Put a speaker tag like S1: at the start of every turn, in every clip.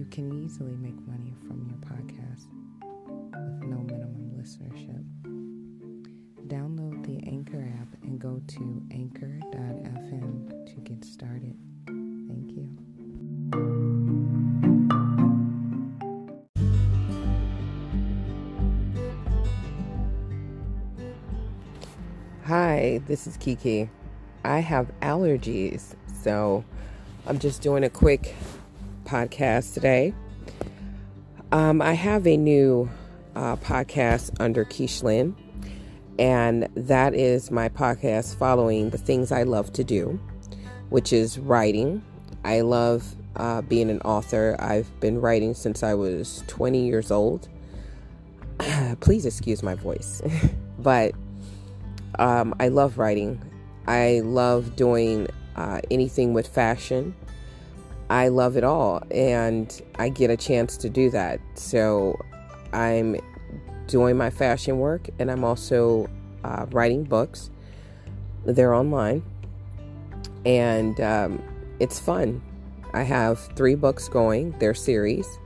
S1: You can easily make money from your podcast with no minimum listenership. Download the Anchor app and go to anchor.fm to get started. Thank you.
S2: Hi, this is Kiki. I have allergies, so I'm just doing a quick podcast today. Um, I have a new uh, podcast under Keishlin, and that is my podcast following the things I love to do, which is writing. I love uh, being an author. I've been writing since I was 20 years old. Please excuse my voice, but um, I love writing. I love doing uh, anything with fashion. I love it all, and I get a chance to do that. So I'm doing my fashion work, and I'm also uh, writing books. They're online, and um, it's fun. I have three books going, they're series,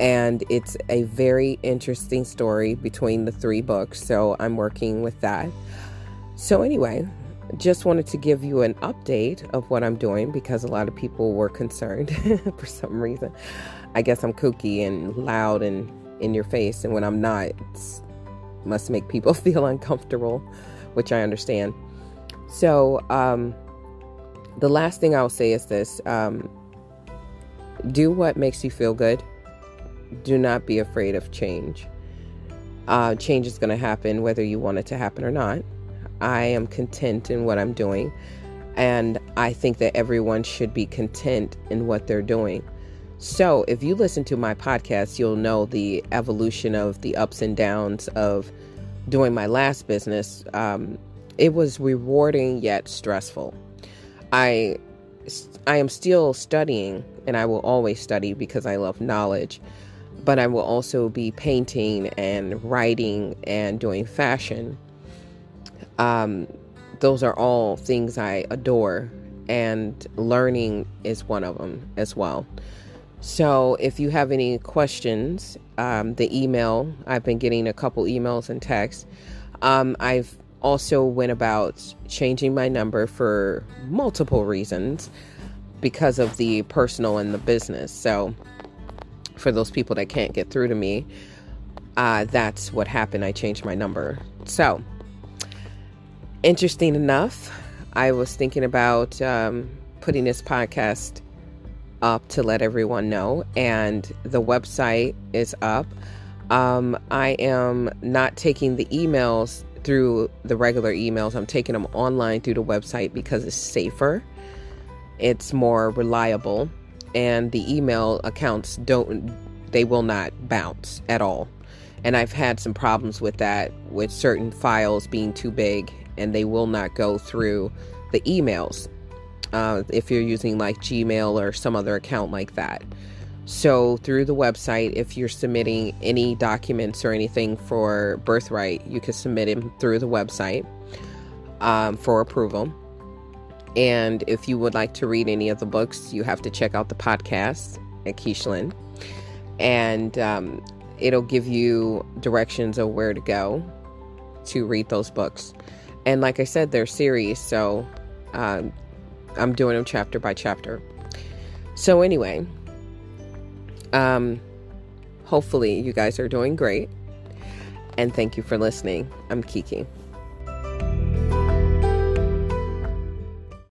S2: and it's a very interesting story between the three books. So I'm working with that. So, anyway, just wanted to give you an update of what I'm doing because a lot of people were concerned for some reason. I guess I'm kooky and loud and in your face, and when I'm not, it must make people feel uncomfortable, which I understand. So, um, the last thing I'll say is this um, do what makes you feel good, do not be afraid of change. Uh, change is going to happen whether you want it to happen or not. I am content in what I'm doing. And I think that everyone should be content in what they're doing. So, if you listen to my podcast, you'll know the evolution of the ups and downs of doing my last business. Um, it was rewarding yet stressful. I, I am still studying, and I will always study because I love knowledge. But I will also be painting and writing and doing fashion um, those are all things I adore, and learning is one of them as well. So, if you have any questions, um, the email I've been getting a couple emails and texts. Um, I've also went about changing my number for multiple reasons because of the personal and the business. So, for those people that can't get through to me, uh, that's what happened. I changed my number. So, interesting enough, I was thinking about um, putting this podcast up to let everyone know, and the website is up. Um, I am not taking the emails through the regular emails, I'm taking them online through the website because it's safer, it's more reliable, and the email accounts don't, they will not bounce at all. And I've had some problems with that, with certain files being too big and they will not go through the emails uh, if you're using like Gmail or some other account like that. So, through the website, if you're submitting any documents or anything for Birthright, you can submit them through the website um, for approval. And if you would like to read any of the books, you have to check out the podcast at Keishlin. And um, it'll give you directions of where to go to read those books. And like I said, they're series, so um, I'm doing them chapter by chapter. So, anyway, um, hopefully, you guys are doing great. And thank you for listening. I'm Kiki.